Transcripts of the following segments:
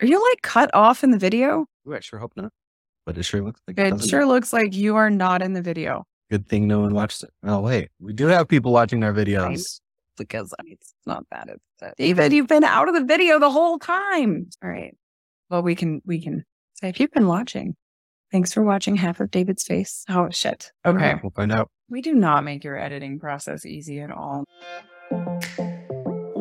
Are you like cut off in the video? Ooh, I sure hope not. But it sure looks like It doesn't. sure looks like you are not in the video Good thing no one watched it. Oh wait, we do have people watching our videos. because I mean, it's not that. It's that. David, you've been out of the video the whole time. All right. Well, we can, we can say if you've been watching, thanks for watching half of David's face. Oh, shit. Okay. we'll find out. We do not make your editing process easy at all.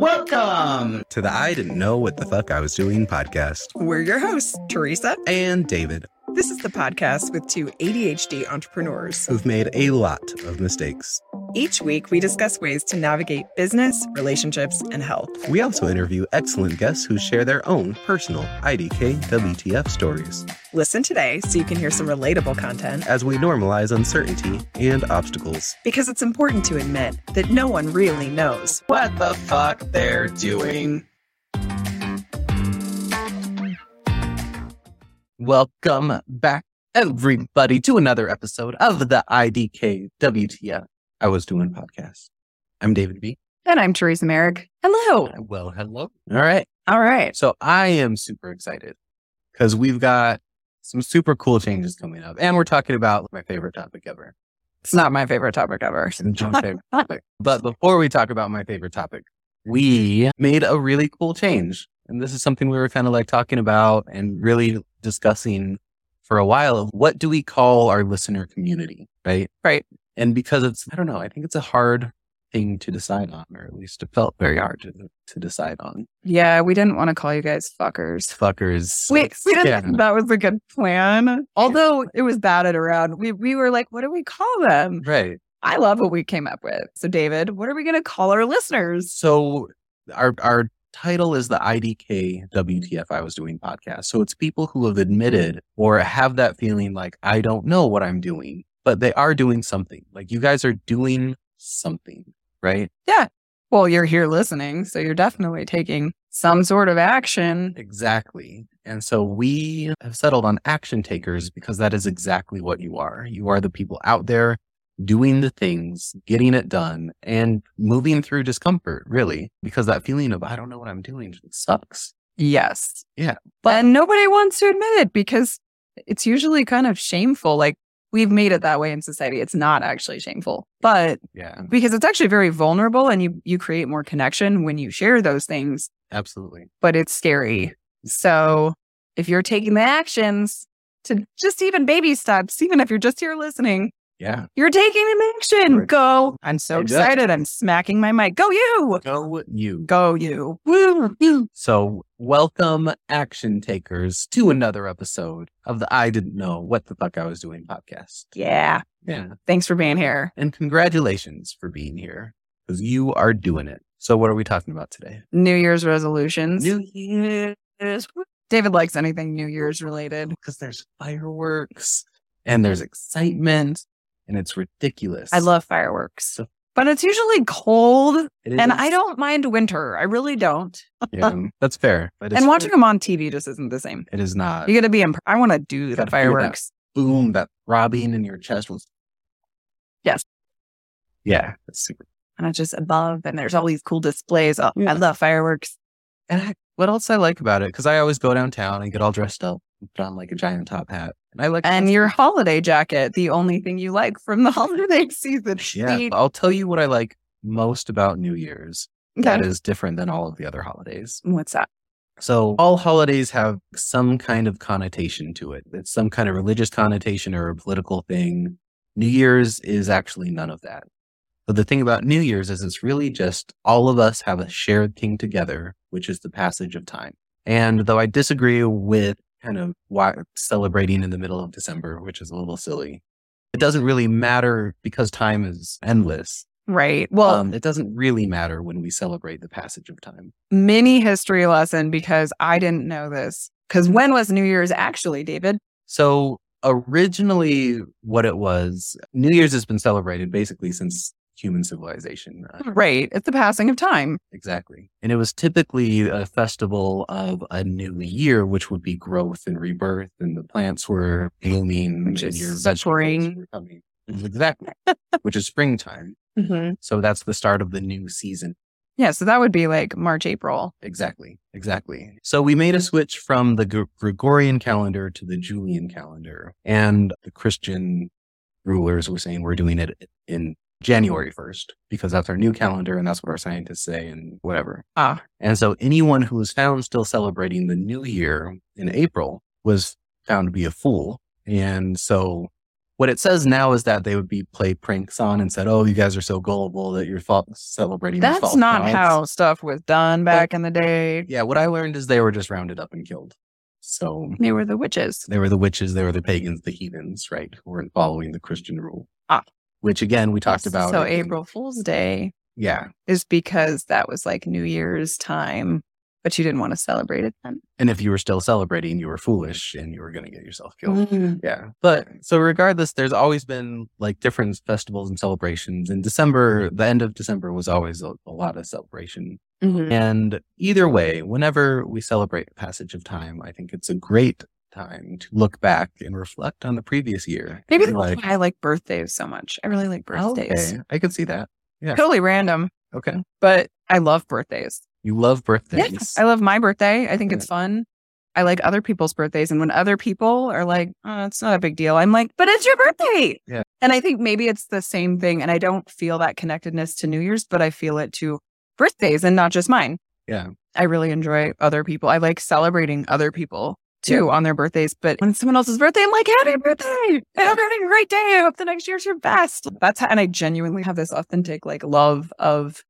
Welcome to the I Didn't Know What the Fuck I Was Doing podcast. We're your hosts, Teresa. And David, This is the podcast with two ADHD entrepreneurs. who've made a lot of mistakes. Each week, we discuss ways to navigate business, relationships, and health. We also interview excellent guests who share their own personal IDK WTF stories Listen today so you can hear some relatable content as we normalize uncertainty and obstacles. because it's important to admit that no one really knows. What the fuck they're doing. Welcome back, everybody, to another episode of the IDK WTF I Was Doing podcast. I'm David B. And I'm Teresa Merrick. Hello. Uh, well, hello. All right. All right. So I am super excited because we've got some super cool changes coming up. And we're talking about my favorite topic ever. It's not my favorite topic ever. Favorite topic. But before we talk about my favorite topic, we made a really cool change. And this is something we were kind of like talking about and really discussing for a while of what do we call our listener community, right? Right. And because it's, I don't know, I think it's a hard thing to decide on, or at least it felt very hard to, to decide on. Yeah, we didn't want to call you guys fuckers. Fuckers. We, we didn't Yeah. think that was a good plan. Although it was batted around. We we were like, what do we call them? Right. I love what we came up with. So David, what are we gonna call our listeners? So our our title is the IDK WTF mm-hmm. I was doing podcast. So it's people who have admitted or have that feeling like I don't know what I'm doing, but they are doing something. Like you guys are doing something, right? Yeah. Well, you're here listening, so you're definitely taking some sort of action. Exactly. And so we have settled on action takers because that is exactly what you are. You are the people out there doing the things, getting it done, and moving through discomfort, really, because that feeling of I don't know what I'm doing sucks. Yes. Yeah. But and nobody wants to admit it because it's usually kind of shameful. Like we've made it that way in society. It's not actually shameful. But Yeah, because it's actually very vulnerable and you you create more connection when you share those things, absolutely. but it's scary. So if you're taking the actions to just even baby steps, even if you're just here listening, Yeah. you're taking an action. Right. Go. I'm so Exactly. excited. I'm smacking my mic. Go you. Go you. Go you. Woo. you. So, welcome, action takers, to another episode of the I Didn't Know What the Fuck I Was Doing podcast. Yeah. Yeah. Thanks for being here. And congratulations for being here because you are doing it. So, what are we talking about today? New Year's resolutions. New Year's. David likes anything New Year's related. Oh, because there's fireworks and there's excitement and it's ridiculous. I love fireworks, but it's usually cold, it. and I don't mind winter. I really don't. Yeah, that's fair. And watching them on TV just isn't the same. it is not. You got to be. Imp- I want to do the Gotta that. fireworks. boom, that throbbing in your chest was. Yes. Yeah, and it's just above and there's all these cool displays. Oh, Yeah. I love fireworks. And I, what else I like about it? Because I always go downtown and get all dressed up, put on like a giant top hat, and I like. And your holiday jacket, the only thing you like from the holiday season. yeah, The- I'll tell you what I like most about New Year's. That Okay. is different than all of the other holidays. What's that? So all holidays have some kind of connotation to it. It's some kind of religious connotation or a political thing. New Year's is actually none of that. But the thing about New Year's is it's really just all of us have a shared thing together, which is the passage of time. And though I disagree with kind of why celebrating in the middle of December, which is a little silly, it doesn't really matter because time is endless. Right. Well, um, it doesn't really matter when we celebrate the passage of time. mini history lesson because I didn't know this. Because when was New Year's actually, David? So originally, what it was, New Year's has been celebrated basically since human civilization. Uh, Right. It's the passing of time. exactly. And it was typically a festival of a new year, which would be growth and rebirth, and the plants were blooming, Which and is your vegetables spring. were coming. Exactly. which is springtime. Mm-hmm. So that's the start of the new season. Yeah. So that would be like March, April. Exactly. Exactly. So we made a switch from the Gr- Gregorian calendar to the Julian calendar. And the Christian rulers were saying we're doing it in January 1st because that's our new calendar and that's what our scientists say and whatever. Ah. And so anyone who was found still celebrating the new year in April was found to be a fool. And so what it says now is that they would be play pranks on and said, "Oh, you guys are so gullible that you're fa- celebrating." That's not gods." how stuff was done back in the day. Yeah, what I learned is they were just rounded up and killed. So They were the witches. they were the witches, they were the pagans, the heathens, right? Who weren't following the Christian rule. Ah. Which again, we talked about. So it April Fool's Day Yeah. is because that was like New Year's time, but you didn't want to celebrate it then. And if you were still celebrating, you were foolish and you were going to get yourself killed. Mm. Yeah. But so regardless, there's always been like different festivals and celebrations. In December, the end of December was always a, a lot of celebration. Mhm. And either way, whenever we celebrate the passage of time, I think it's a great time to look back and reflect on the previous year. Maybe that's like, why I like birthdays so much. I really like birthdays. okay, I can see that. Yeah. Totally random, Okay. but I love birthdays. You love birthdays. Yeah, I love my birthday. I think it's fun. I like other people's birthdays. And when other people are like, oh, it's not a big deal, I'm like, but it's your birthday. Yeah. And I think maybe it's the same thing. And I don't feel that connectedness to New Year's, but I feel it to birthdays and not just mine. Yeah. I really enjoy other people. I like celebrating other people too on their birthdays. But when it's someone else's birthday, I'm like, happy birthday. I hope you're having a great day. I hope the next year's your best. That's how, and I genuinely have this authentic like love of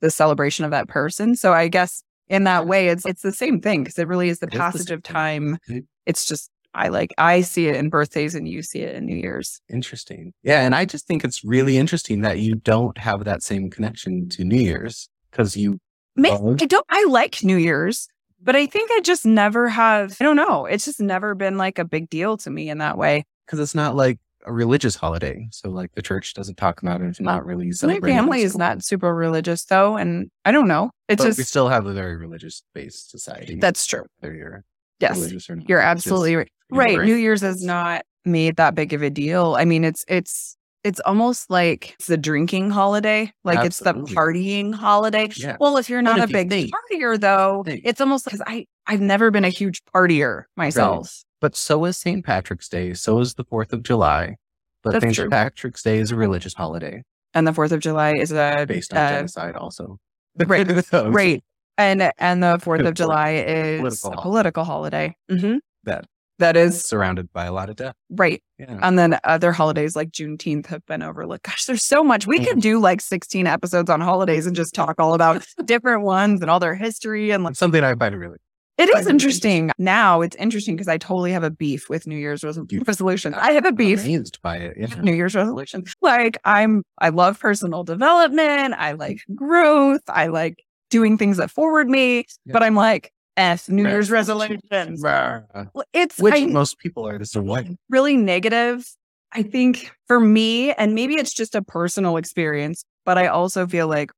the celebration of that person. So I guess in that way, it's it's the same thing because it really is the It is the passage of time. Mhm. It's just I like I see it in birthdays and you see it in New Year's. Interesting. Yeah. And I just think it's really interesting that you don't have that same connection to New Year's because you, May- I don't. I like New Year's, but I think I just never have. I don't know. It's just never been like a big deal to me in that way. because it's not like a religious holiday. So like the church doesn't talk about it. It's not really My family is not super religious though, and I don't know. It's But just we still have a very religious based society. that's true. whether you're Yes, religious or not. you're It's just absolutely right. Right. New Year's is not made that big of a deal. I mean, it's it's it's almost like it's the drinking holiday, like Absolutely. it's the partying holiday. Yeah. Well, if you're not if a big think- partier though, think. it's almost because I I've never been a huge partier myself. But so is St. Patrick's Day. So is the 4th of July. But St. Patrick's Day is a religious holiday And the Fourth of July is a based on uh, genocide also. right, Right. And and the Fourth of July is political a political holiday. hmm That That is surrounded by a lot of death. right. Yeah. And then other holidays like Juneteenth have been overlooked. Gosh, there's so much. We mm-hmm. could do like 16 episodes on holidays and just talk all about different ones and all their history. And like, something I find really. It is it interesting. Now it's interesting because I totally have a beef with New Year's res- resolutions. I have a beef. amazed by it. Yeah. New Year's resolutions. Like I'm I love personal development. I like mm-hmm. growth. I like doing things that forward me. Yeah. But I'm like, F New Right. Year's resolutions. Rah. Well, It's Which I- most people are the same. really negative. I think for me, and maybe it's just a personal experience, but I also feel like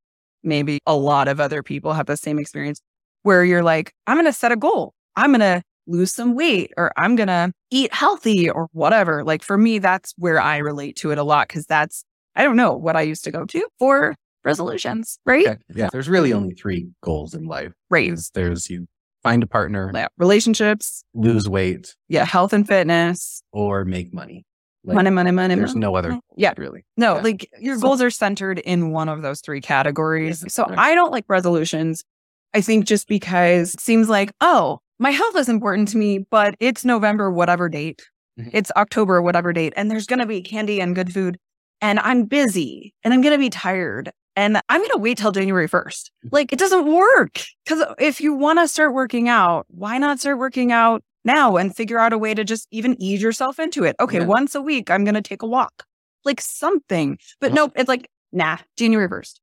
maybe a lot of other people have the same experience where you're like, I'm going to set a goal. I'm going to lose some weight or I'm going to eat healthy or whatever. Like for me, that's where I relate to it a lot because that's, I don't know what I used to go to for resolutions, right? Yeah. yeah. There's really only three goals in life. Right. Is there's you find a partner, Yeah. Relationships. lose weight, Yeah. Health and fitness. or make money. Like, money, money, money. There's money. no other Yeah. really. No, Yeah. like your So- goals are centered in one of those three categories. So. I don't like resolutions. I think just because it seems like, oh, my health is important to me, but it's November, whatever date. Mhm. It's October, whatever date. And there's going to be candy and good food. And I'm busy and I'm going to be tired. And I'm going to wait till January 1st. Mm. Like it doesn't work. Because if you want to start working out, why not start working out now and figure out a way to just even ease yourself into it? Okay, Yeah. once a week, I'm going to take a walk like something. But nope, it's like, nah, January 1st.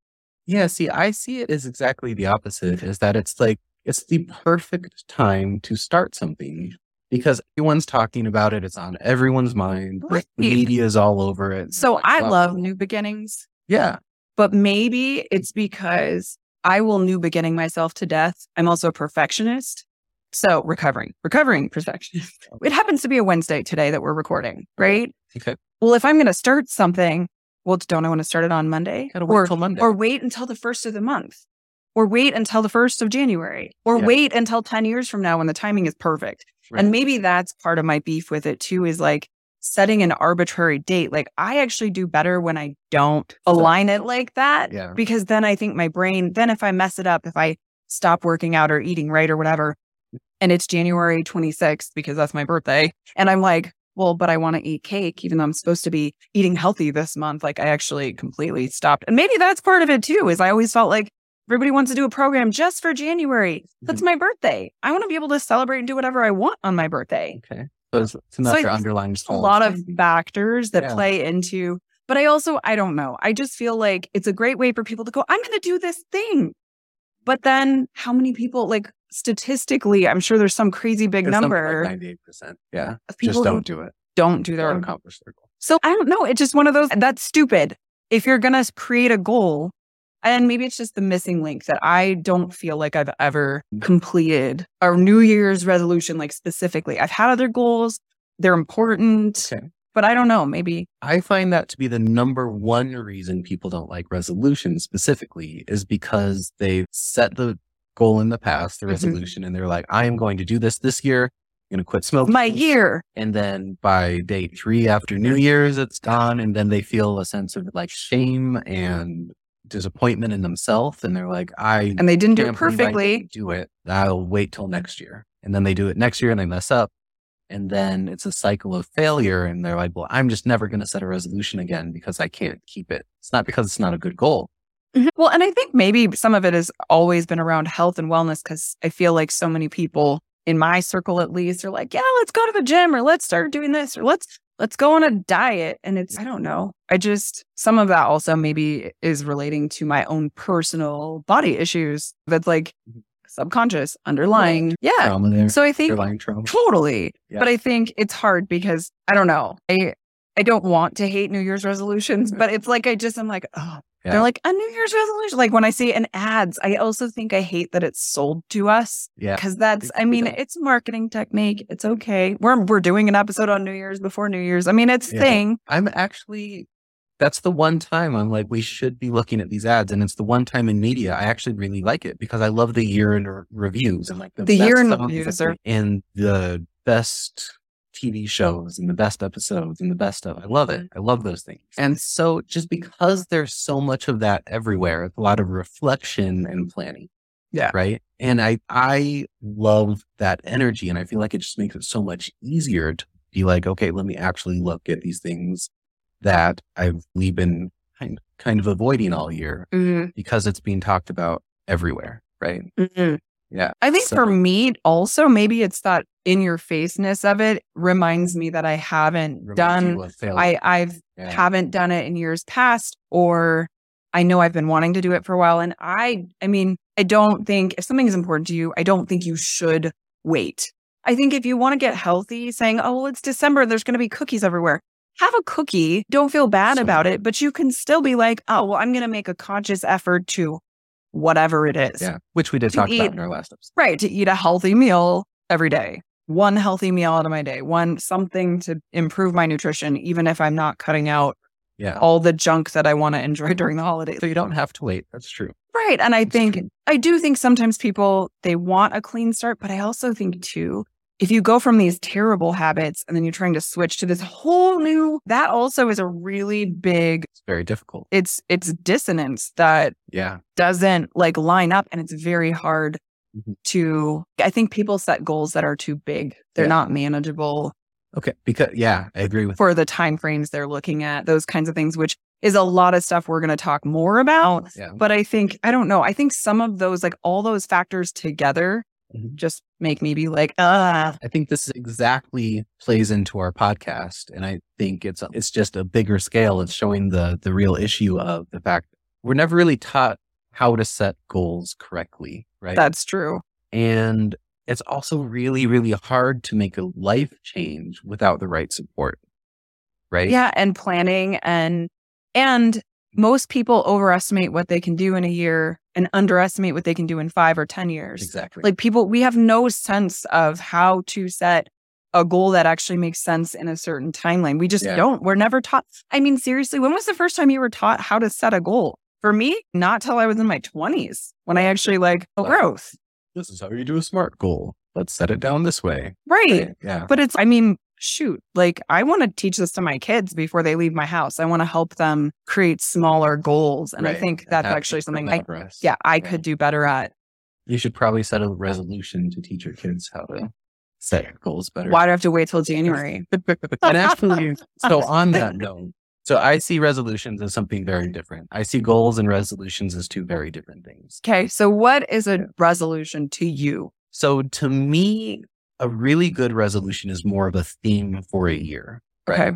Yeah, see, I see it as exactly the opposite, is that it's like it's the perfect time to start something because everyone's talking about it. It's on everyone's mind. Right. The media is all over it. So I love new beginnings, Yeah. But maybe it's because I will new beginning myself to death. I'm also a perfectionist. So recovering, recovering perfectionist. It happens to be a Wednesday today that we're recording, right? Okay. Well, if I'm going to start something, well, don't I want to start it on Monday? Gotta wait or, Monday. or wait until the first of the month? or wait until the first of January or Yeah. wait until 10 years from now when the timing is perfect. Right. And maybe that's part of my beef with it too is like setting an arbitrary date. Like I actually do better when I don't align it like that Yeah. because then I think my brain, then if I mess it up, if I stop working out or eating right or whatever, and it's January 26th because that's my birthday, and I'm like, well, but I want to eat cake, even though I'm supposed to be eating healthy this month. Like I actually completely stopped. And maybe that's part of it too, is I always felt like everybody wants to do a program just for January. That's mm-hmm. my birthday. I want to be able to celebrate and do whatever I want on my birthday. Okay. So it's, it's not So their underlying A lot of factors that Yeah. play into, but I also, I don't know. I just feel like it's a great way for people to go, I'm going to do this thing. But then how many people, like statistically, I'm sure there's some crazy big There's number like 98%. Yeah. of people Just don't do it. don't do their Don't accomplish their goal. So I don't know. It's just one of those that's stupid. If you're going to create a goal, and maybe it's just the missing link that I don't feel like I've ever completed a New Year's resolution, like specifically. I've had other goals, they're important, Okay. but I don't know. Maybe I find that to be the number one reason people don't like resolutions specifically is because they've set the goal in the past, the Mhm. resolution, and they're like, I am going to do this this year. I'm going to quit smoking. my year. And then by day three after New Year's, it's gone. And then they feel a sense of like shame and disappointment in themselves. And they're like, I And they didn't do it can't believe I perfectly. do it. I'll wait till next year. And then they do it next year and they mess up. And then it's a cycle of failure. And they're like, well, I'm just never going to set a resolution again because I can't keep it. It's not because it's not a good goal. Mhm. Well, and I think maybe some of it has always been around health and wellness because I feel like so many people in my circle, at least, are like, yeah, let's go to the gym or let's start doing this or let's let's go on a diet. And it's I don't know. I just some of that also maybe is relating to my own personal body issues that's like Mhm. subconscious, underlying. Yeah. Trauma there. So I think. Totally. Yeah. But I think it's hard because I don't know. I I don't want to hate New Year's resolutions, but it's like I just I'm like, oh, Yeah. they're like a New Year's resolution. Like when I see in ads, I also think I hate that it's sold to us Yeah. because that's I mean, it's marketing technique. It's okay. We're we're doing an episode on New Year's before New Year's. I mean, it's Yeah. thing. I'm actually, that's the one time I'm like, we should be looking at these ads. And it's the one time in media I actually really like it because I love the year in reviews and like the, The best year in reviews are- and the best TV shows and the best episodes and the best stuff. I love it. Mm-hmm. I love those things. And so just because there's so much of that everywhere, it's a lot of reflection and planning. Yeah. Right. And I, I love that energy. And I feel like it just makes it so much easier to be like, okay, let me actually look at these things that I've we've been kind, kind of avoiding all year mm-hmm. because it's being talked about everywhere. Right. Mm-hmm. Yeah. I think So- for me also maybe it's that in your faceness of it reminds me that I haven't Reminds done you of failure. I I've Yeah. haven't done it in years past or I know I've been wanting to do it for a while and I I mean I don't think if something is important to you I don't think you should wait. I think if you want to get healthy saying oh well it's December there's going to be cookies everywhere have a cookie don't feel bad So- about it but you can still be like oh well I'm going to make a conscious effort to whatever it is. Yeah. Which we did talk eat- about in our last episode. Right. To eat a healthy meal every day. One healthy meal out of my day. One something to improve my nutrition, even if I'm not cutting out Yeah. all the junk that I want to enjoy during the holidays. So you don't have to wait. That's true. Right. And I That's think, true. I do think sometimes people, they want a clean start, but I also think too, if you go from these terrible habits and then you're trying to switch to this whole new, that also is a really big, It's very difficult. it's, it's dissonance that Yeah. doesn't like line up and it's very hard Mhm. to I think people set goals that are too big. They're Yeah. not manageable Okay. Because yeah, I agree with for the time frames they're looking at, those kinds of things, which is a lot of stuff we're going to talk more about. Yeah. But I think I don't know. I think some of those like all those factors together Mhm. just make me be like, ah, I think this exactly plays into our podcast, and I think it's it's just a bigger scale. It's showing the the real issue of the fact we're never really taught how to set goals correctly, right? that's true. and it's also really really hard to make a life change without the right support, right? Yeah, and planning and and most people overestimate what they can do in a year and underestimate what they can do in 5 or 10 years. exactly. Like people, we have no sense of how to set a goal that actually makes sense in a certain timeline. We just Yeah. don't. We're never taught. I mean, seriously, when was the first time you were taught how to set a goal? For me, not till I was in my 20s when I actually like oh, growth. This is how you do a SMART goal. Let's set it down this way. Right. Yeah. But it's, I mean, shoot, like I want to teach this to my kids before they leave my house. I want to help them create smaller goals. And I think that's actually something I, yeah, I Yeah. could do better at. You should probably set a resolution to teach your kids how to set goals better. Why do I have to wait till January? and actually, so on that note, so I see resolutions as something very different. I see goals and resolutions as two very different things. Okay. So what is a resolution to you? So to me, a really good resolution is more of a theme for a year. Okay.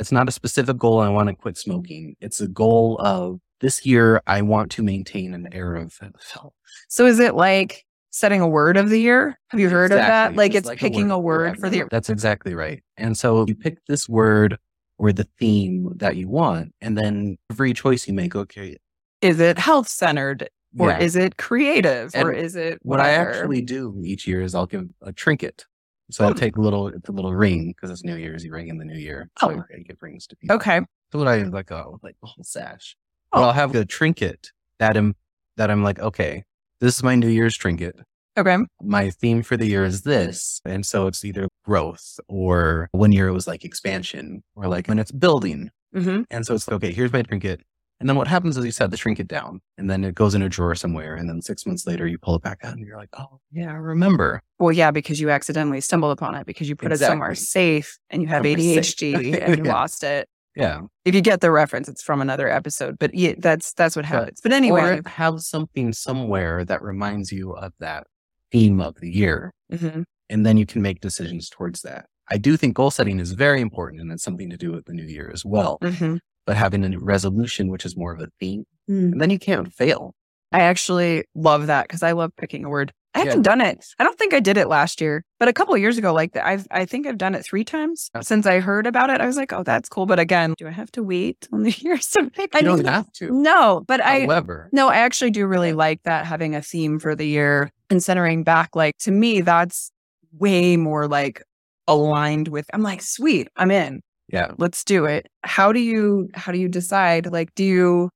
It's not a specific goal. I want to quit smoking. It's a goal of this year. I want to maintain an air of health. So is it like setting a word of the year? Have you heard of that? Like It's it's picking a word for the year. That's exactly right. And so you pick this word or the theme that you want, and then every choice you make, okay, Is it health centered or yeah. is it creative or is it what I actually do each year is I'll give a trinket. So I Hmm. take a little, it's a little ring because it's New Year's. You ring in the New Year. So Oh. I give rings to people. Okay. So what I like a like a whole sash. Oh. But I'll have a trinket that i'm that I'm like, okay, this is my New Year's trinket. Okay. My theme for the year is this. And so it's either growth or one year it was like expansion or like when it's building. hmm And so it's like, okay, here's my trinket. And then what happens is you set the trinket down and then it goes in a drawer somewhere. And then six months later, you pull it back out and you're like, oh, yeah, I remember. Well, yeah, because you accidentally stumbled upon it because you put it somewhere safe and you have. ADHD and you Yeah. lost it. Yeah. If you get the reference, it's from another episode, but yeah, that's that's what happens. But anyway, Or have something somewhere that reminds you of that theme of the year. Mhm. And then you can make decisions towards that. I do think goal setting is very important and it's something to do with the new year as well. Mhm. But having a resolution, which is more of a theme, Mm. and then you can't fail. I actually love that because I love picking a word. I Yeah. haven't done it. I don't think I did it last year, but a couple of years ago, like I've, I think I've done it three times Yeah. since I heard about it. I was like, oh, that's cool. But again, do I have to wait New Year's to pick? I don't have to. No, but I, However, no, I actually do really like that having a theme for the year and centering back. Like to me, that's way more like aligned with, I'm like, sweet, I'm in. Yeah. Let's do it. How do you, how do you decide? Like, do you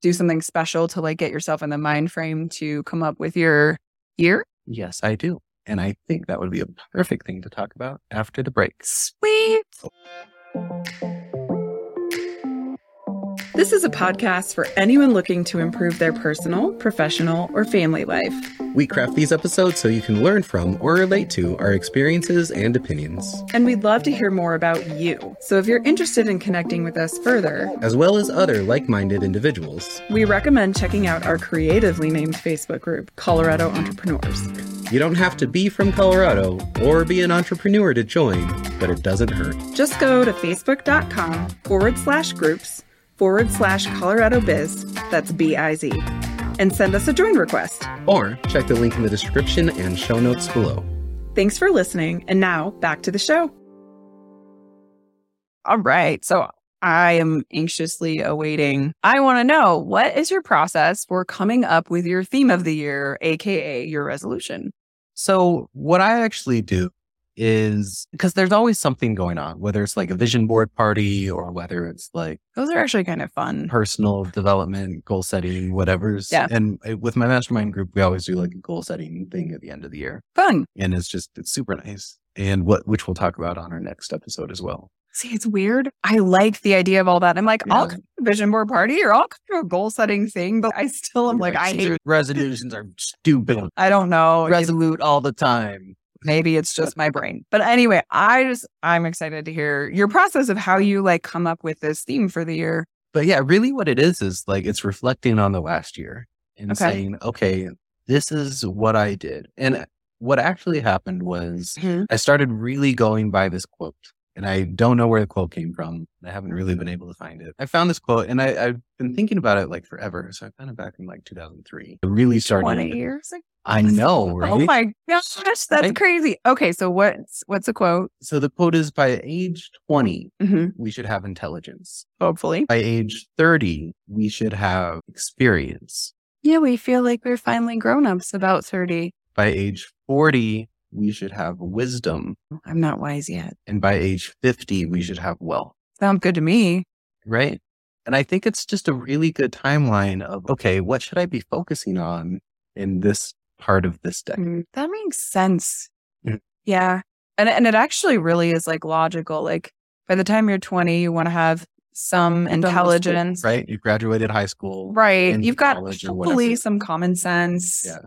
do something special to like get yourself in the mind frame to come up with your year? Yes, I do. And I think that would be a perfect thing to talk about after the break. Sweet. This is a podcast for anyone looking to improve their personal, professional, or family life. We craft these episodes so you can learn from or relate to our experiences and opinions, And we'd love to hear more about you. So if you're interested in connecting with us further, as well as other like minded individuals. we recommend checking out our creatively named Facebook group, Colorado Entrepreneurs. You don't have to be from Colorado or be an entrepreneur to join, but it doesn't hurt. Just go to facebook.com forward slash groups forward slash Colorado Biz, that's B I Z, and send us a join request. Or check the link in the description and show notes below. Thanks for listening. And now back to the show. All right. So I am anxiously awaiting. I want to know what is your process for coming up with your theme of the year, AKA your resolution? So, what I actually do is because there's always something going on, whether it's like a vision board party or whether it's like Those are actually kind of fun. personal development, goal setting, whatever's. Yeah. And uh, with my mastermind group, we always do like a goal setting thing at the end of the year. Fun. And it's just, it's super nice. And what, which we'll talk about on our next episode as well. See, it's weird. I like the idea of all that. I'm like, I'll Yeah. come to a vision board party or I'll come to a goal setting thing, but I still am like, I hate. resolutions are stupid, I don't know. resolute all the time. Maybe it's just my brain. But anyway, I just I'm excited to hear your process of how you like come up with this theme for the year. But yeah, really what it is is like it's reflecting on the last year and Okay. saying, okay, this is what I did. And what actually happened was mm-hmm. I started really going by this quote. And I don't know where the quote came from. I haven't really been able to find it. I found this quote and I, I've been thinking about it like forever. So I found it back in like 2003. It really started. Twenty years ago. I know, right? Oh my gosh, that's Right? crazy. Okay, so what's what's a quote? So the quote is by age 20, hmm we should have intelligence. Hopefully. By age 30, we should have experience. Yeah, we feel like we're finally grown ups about 30. By age 40, we should have wisdom. I'm not wise yet. And by age 50, we should have wealth, Sounds good to me. right? And I think it's just a really good timeline of, okay, what should I be focusing on in this part of this decade? Mm, That makes sense. Mhm. Yeah. And and it actually really is like logical. Like by the time you're 20, you want to have some done school, intelligence. right? You graduated high school. Right. You've got hopefully some common sense. Yeah.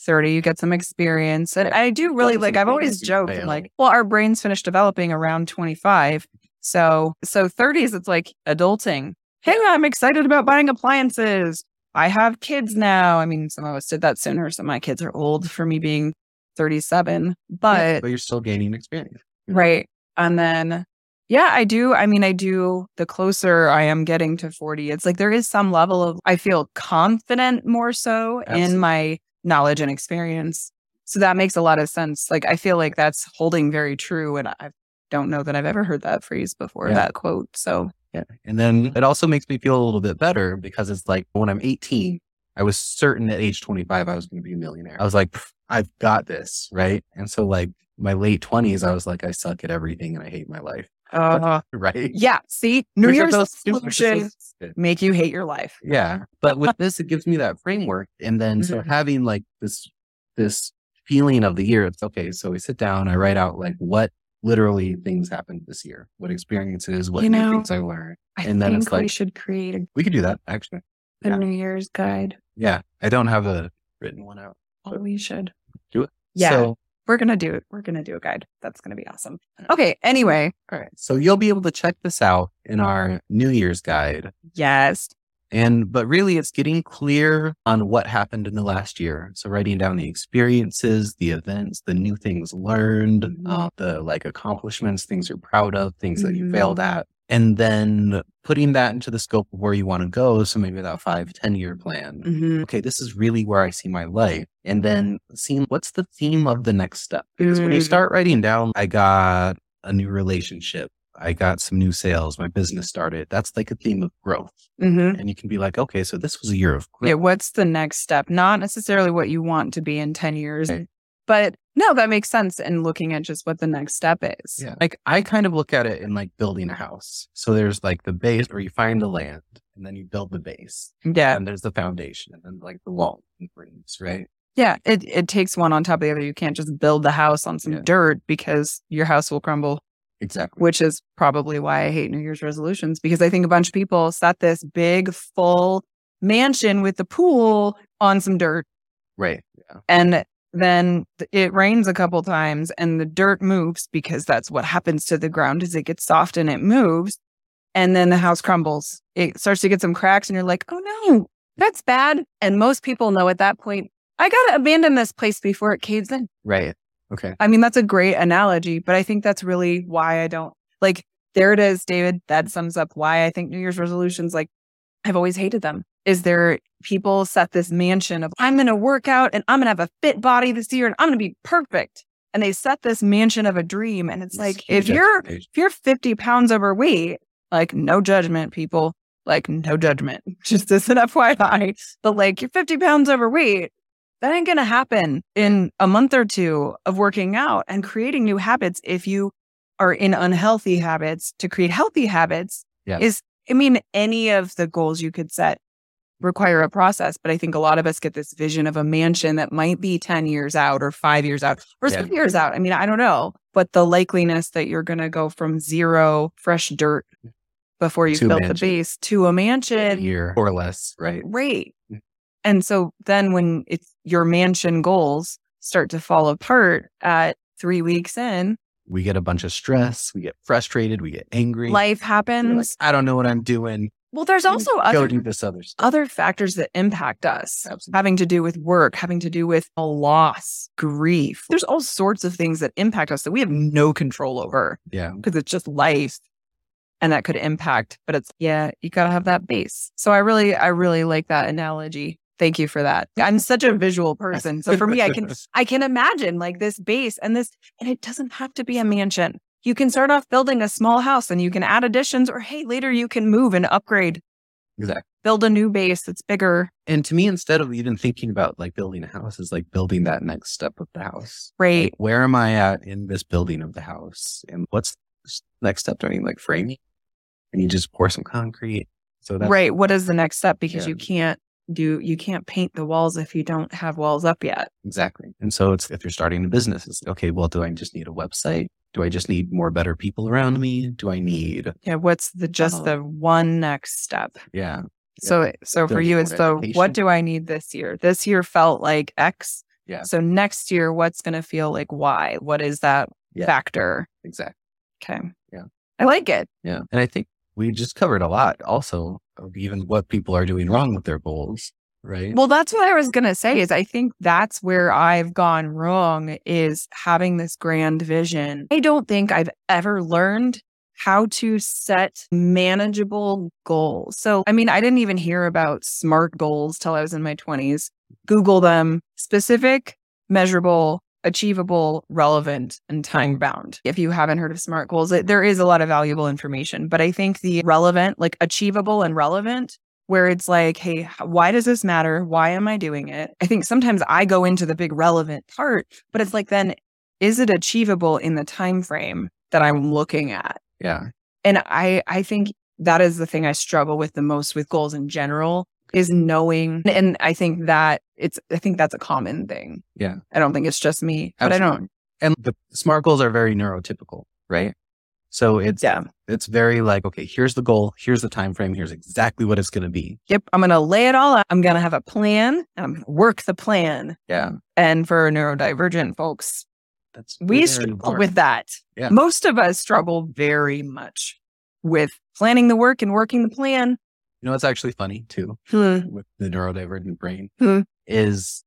30, you get some experience. And I do really like, I've always joked, I'm like, well, our brains finish developing around 25. So, so 30s, it's like adulting. Hey, I'm excited about buying appliances. I have kids now. I mean, some of us did that sooner. So my kids are old for me being 37, but Yeah, but you're still gaining experience. Right. And then, yeah, I do. I mean, I do. The closer I am getting to 40, it's like there is some level of, I feel confident more so in my knowledge and experience. So that makes a lot of sense. Like, I feel like that's holding very true. And I don't know that I've ever heard that phrase before, Yeah. that quote. So, Yeah. And then it also makes me feel a little bit better because it's like when I'm 18, mm-hmm. I was certain at age 25 I was going to be a millionaire. I was like, I've got this. Right. And so, like, my late 20s, I was like, I suck at everything and I hate my life. Uh, Right. yeah. See, New Which Year's resolutions make you hate your life. Yeah. But with this, it gives me that framework. And then so Mhm. having like this, this feeling of the year, it's okay. So we sit down, I write out like what literally things happened this year, what experiences, what You new know, things I learned. I And then think it's we should create a, We could do that actually. a Yeah. New Year's guide. Yeah. I don't have a written one out. Oh, we should. Do it. Yeah. So, We're going to do it. We're going to do a guide. That's going to be awesome. Okay. Anyway, all right. So you'll be able to check this out in our New Year's guide. yes. And, but really it's getting clear on what happened in the last year. So writing down the experiences, the events, the new things learned, Mhm. uh, the like accomplishments, things you're proud of, things that you Mhm. failed at. And then putting that into the scope of where you want to go. So maybe that five, 10 year plan. Mm-hmm. Okay, this is really where I see my life. And then seeing what's the theme of the next step. Because when you Mm. start writing down, I got a new relationship. I got some new sales. My business started. That's like a theme of growth. Mm-hmm. And you can be like, okay, so this was a year of growth. Yeah. What's the next step? Not necessarily what you want to be in 10 years, but no, that makes sense. And looking at just what the next step is. Yeah. Like I kind of look at it in like building a house. So there's like the base where you find the land and then you build the base. Yeah. And there's the foundation and then like the wall and frames, right? Yeah. It, it takes one on top of the other. You can't just build the house on some Yeah. dirt because your house will crumble. Exactly. which is probably why I hate New Year's resolutions because I think a bunch of people set this big, full mansion with the pool on some dirt Right. Yeah. and then it rains a couple times and the dirt moves because that's what happens to the ground is it gets soft and it moves and then the house crumbles. It starts to get some cracks and you're like, "Oh no, that's bad." And most people know at that point, I got to abandon this place before it caves in. Right. Okay. I mean, that's a great analogy, but I think that's really why I don't like there it is, David. That sums up why I think New Year's resolutions, like I've always hated them. Is there people set this mansion of I'm gonna work out and I'm gonna have a fit body this year and I'm gonna be perfect. And they set this mansion of a dream. And it's like if you're if you're 50 pounds overweight, like no judgment, people. Like no judgment. Just as an FYI. But like you're 50 pounds overweight, that ain't gonna happen in a month or two of working out and creating new habits if you are in unhealthy habits to create healthy habits Yeah. is I mean, any of the goals you could set require a process, but I think a lot of us get this vision of a mansion that might be 10 years out or five years out or Yeah. some years out. I mean, I don't know, but the likeliness that you're going to go from zero fresh dirt before you've To a built the base to a a mansion, year or less. Right. great. Mm. And so then when it's your mansion goals start to fall apart at three weeks in, We get a bunch of stress. We get frustrated. We get angry. life We're like, happens. I don't know what I'm doing. Well, there's also other other other factors that impact us Absolutely. having to do with work, having to do with a loss, grief. There's all sorts of things that impact us that we have no control over Yeah. because it's just life and that could impact, but it's, yeah, you got to have that base. So I really, I really like that analogy. Thank you for that. I'm such a visual person. So for me, I can, I can imagine like this base and this, and it doesn't have to be a mansion. You can start off building a small house and you can add additions or hey, later you can move and upgrade, Exactly. build a new base that's bigger. And to me, instead of even thinking about like building a house, is like building that next step of the house. Right. Like, where am I at in this building of the house? And what's next step? Do I need like framing? And you just pour some concrete, So that's right. What is the next step? Because Yeah. you can't do, you can't paint the walls if you don't have walls up yet. exactly. And so it's if you're starting a business, it's okay, well, do I just need a website? Do I just need more better people around me? Do I need Yeah. What's the, just the one next step? yeah. So, so for you, it's the what do I need this year? This year felt like X. Yeah. So next year, what's going to feel like Y? What is that Yeah. factor? Exactly. Okay. Yeah. I like it. Yeah. And I think we just covered a lot also of even what people are doing wrong with their goals. Right. Well, that's what I was going to say is I think that's where I've gone wrong is having this grand vision. I don't think I've ever learned how to set manageable goals. So, I mean, I didn't even hear about SMART goals till I was in my 20s. Google them specific, measurable, achievable, relevant, and time bound. If you haven't heard of SMART goals, it, there is a lot of valuable information, but I think the relevant, like achievable and relevant, where it's like, hey, why does this matter? Why am I doing it? I think sometimes I go into the big relevant part, but it's like then is it achievable in the time frame that I'm looking at? yeah. And I I think that is the thing I struggle with the most with goals in general is knowing and I think that it's I think that's a common thing. Yeah. I don't think it's just me, but I don't And the smart goals are very neurotypical, right? So it's yeah. it's very like, okay, here's the goal, here's the time frame, here's exactly what it's gonna be. Yep, I'm going to lay it all out. I'm going to have a plan and I'm going to work the plan. Yeah. And for neurodivergent folks, That's we struggle with that. Yeah. Most of us struggle very much with planning the work and working the plan. You know what's actually funny too Hmm. with the neurodivergent brain Hmm. is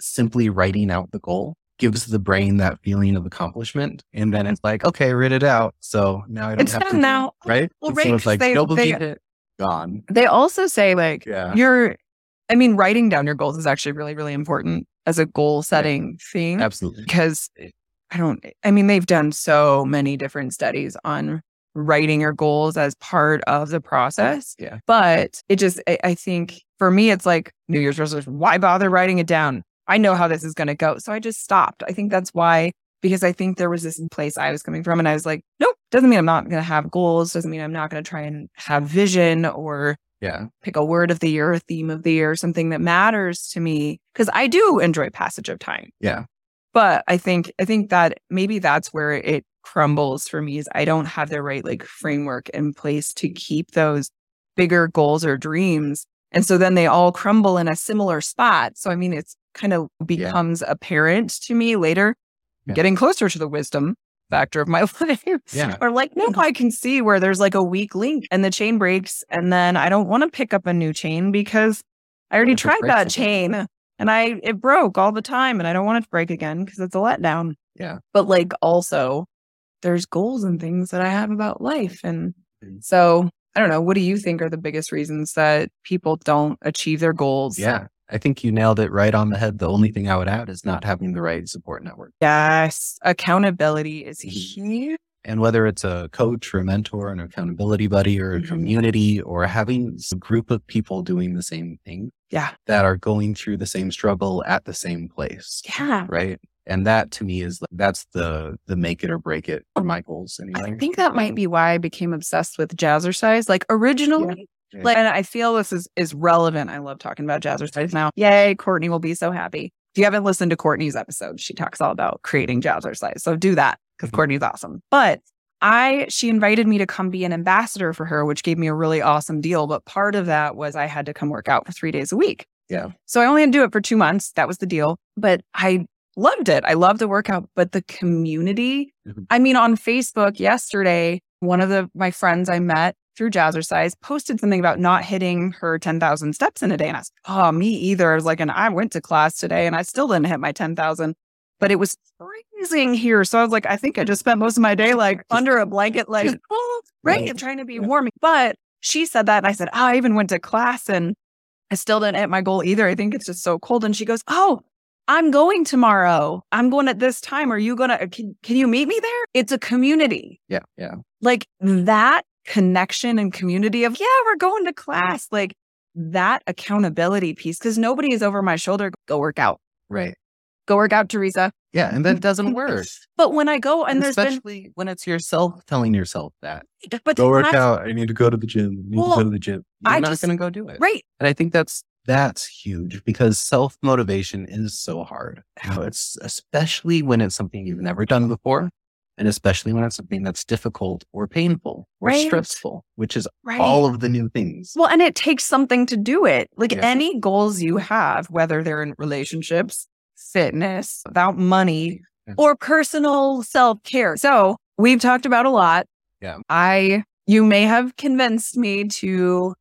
simply writing out the goal gives the brain that feeling of accomplishment. And then it's like, okay, write it out. So now I don't It's have done to now. Right? Well, right, So it's like they- dopamine they- hit, gone. They also say like Yeah. you're I mean writing down your goals is actually really really important as a goal setting thing Absolutely. because I don't I mean they've done so many different studies on writing your goals as part of the process. Yeah. But it just I, I think for me it's like New Year's resolution why bother writing it down? I know how this is going to go. So I just stopped. I think that's why because I think there was this place I was coming from and I was like, nope, doesn't mean I'm not going to have goals, doesn't mean I'm not going to try and have vision or Yeah. pick a word of the year, a theme of the year, something that matters to me because I do enjoy passage of time. Yeah. But I think I think that maybe that's where it crumbles for me is I don't have the right like framework in place to keep those bigger goals or dreams. And so then they all crumble in a similar spot. So I mean it's kind of becomes apparent to me later, Yeah. getting closer to the wisdom factor of my life. Yeah. Or like, no, I can see where there's like a weak link and the chain breaks. And then I don't want to pick up a new chain because I already If tried breaks that again. chain and I it broke all the time and I don't want it to break again because it's a letdown. Yeah. But like also there's goals and things that I have about life. And Mhm. so I don't know. What do you think are the biggest reasons that people don't achieve their goals? Yeah. I think you nailed it right on the head. The only thing I would add is not having the right support network. Yes. Accountability is Mhm. huge. And whether it's a coach or a mentor, an accountability buddy or a Mhm. community or having a group of people doing the same thing Yeah. that are going through the same struggle at the same place. Yeah. Right. And that to me is like, that's the the make it or break it for my goals anyway. I think that might be why I became obsessed with jazzercise. Like originally, Yeah. Like, and I feel this is is relevant. I love talking about jazzercise now. Yay, Courtney will be so happy. If you haven't listened to Courtney's episode, she talks all about creating jazzercise. So do that because Mhm. Courtney's awesome. But I she invited me to come be an ambassador for her, which gave me a really awesome deal. But part of that was I had to come work out for three days a week. Yeah. So I only had to do it for two months. That was the deal. But I loved it. I loved the workout, but the community. Mhm. I mean, on Facebook yesterday, one of the my friends I met through Jazzercise posted something about not hitting her 10,000 steps in a day. And I was, oh, me either. I was like, and I went to class today and I still didn't hit my 10,000, but it was freezing here. So I was like, I think I just spent most of my day like under a blanket, like, oh, right, trying to be warm. But she said that. And I said, oh, I even went to class and I still didn't hit my goal either. I think it's just so cold. And she goes, oh, I'm going tomorrow. I'm going at this time. Are you going to, uh, can, can you meet me there? It's a community Yeah. Yeah. like that connection and community of, yeah, we're going to class, like that accountability piece, because nobody is over my shoulder, go work out. Right. Go work out, Teresa. Yeah, and that doesn't work. But when I go and there's been, especially when it's yourself telling yourself that. but Go work out. I need to go to the gym. I need Well, to go to the gym. You're I not just- going to go do it. Right. And I think that's that's huge because self motivation is so hard. You know, it's especially when it's something you've never done before, and especially when it's something that's difficult or painful or Right. stressful, which is Right. all of the new things. Well, and it takes something to do it. Like Yeah. any goals you have, whether they're in relationships, fitness, about money, Yeah. or personal self care. So we've talked about a lot. Yeah. I, you may have convinced me to,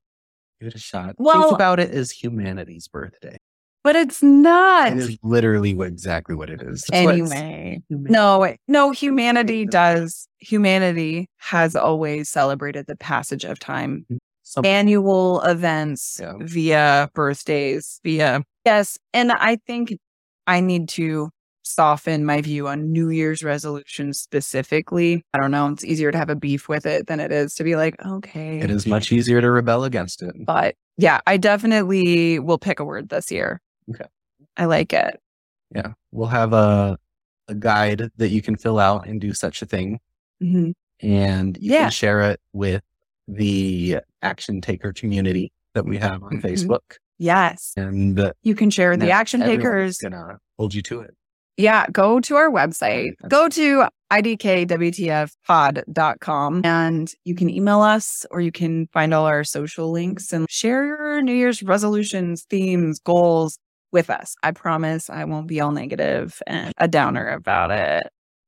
Give it a shot. Well- Think about it as humanity's birthday. But it's not. It is literally what, exactly what it is. That's Anyway, no, no, humanity does. Humanity has always celebrated the passage of time mm-hmm. Some- annual events Yeah. via birthdays, via yes. And I think I need to soften my view on New Year's resolutions specifically. I don't know. It's easier to have a beef with it than it is to be like, okay. it is much easier to rebel against it. But yeah, I definitely will pick a word this year. Okay. I like it. Yeah. We'll have a a guide that you can fill out and do such a thing. Mhm. and you Yeah. can share it with the action taker community that we have on Mhm. Facebook. Yes. And uh, You can share the action takers. gonna hold you to it. Yeah, go to our website. Go to idkwtfpod.com and you can email us or you can find all our social links and share your New Year's resolutions, themes, goals with us. I promise I won't be all negative and a downer about it.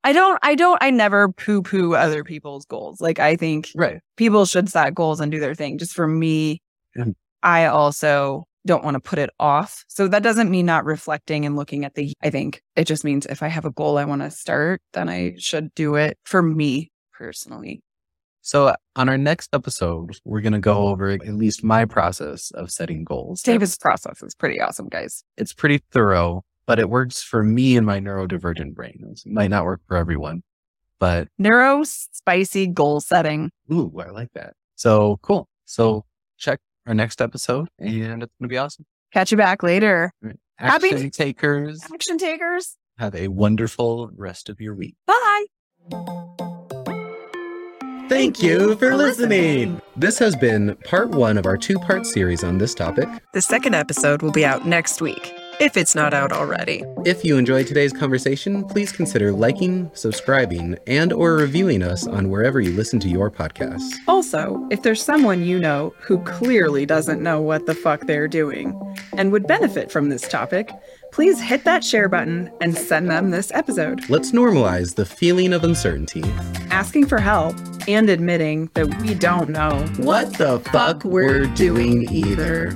I don't, I don't, I never poo poo other people's goals. Like, I think Right. people should set goals and do their thing. Just for me, Yeah. I also don't want to put it off. So that doesn't mean not reflecting and looking at the, I think it just means if I have a goal I want to start, then I should do it for me personally. So on our next episode, we're gonna go over at least my process of setting goals. David's process is pretty awesome, guys. It's pretty thorough, but it works for me and my neurodivergent brain. It might not work for everyone, but Neuro spicy goal setting. ooh, I like that. So cool. So check our next episode and it's gonna be awesome. Catch you back later. Happy- Action takers. Action takers. Have a wonderful rest of your week. Bye. Thank you for listening. This has been part one of our two part series on this topic. The second episode will be out next week, if it's not out already. If you enjoyed today's conversation, please consider liking, subscribing, and or reviewing us on wherever you listen to your podcasts. Also, if there's someone you know who clearly doesn't know what the fuck they're doing and would benefit from this topic, please hit that share button and send them this episode. Let's normalize the feeling of uncertainty. Asking for help and admitting that we don't know What the fuck we're doing either.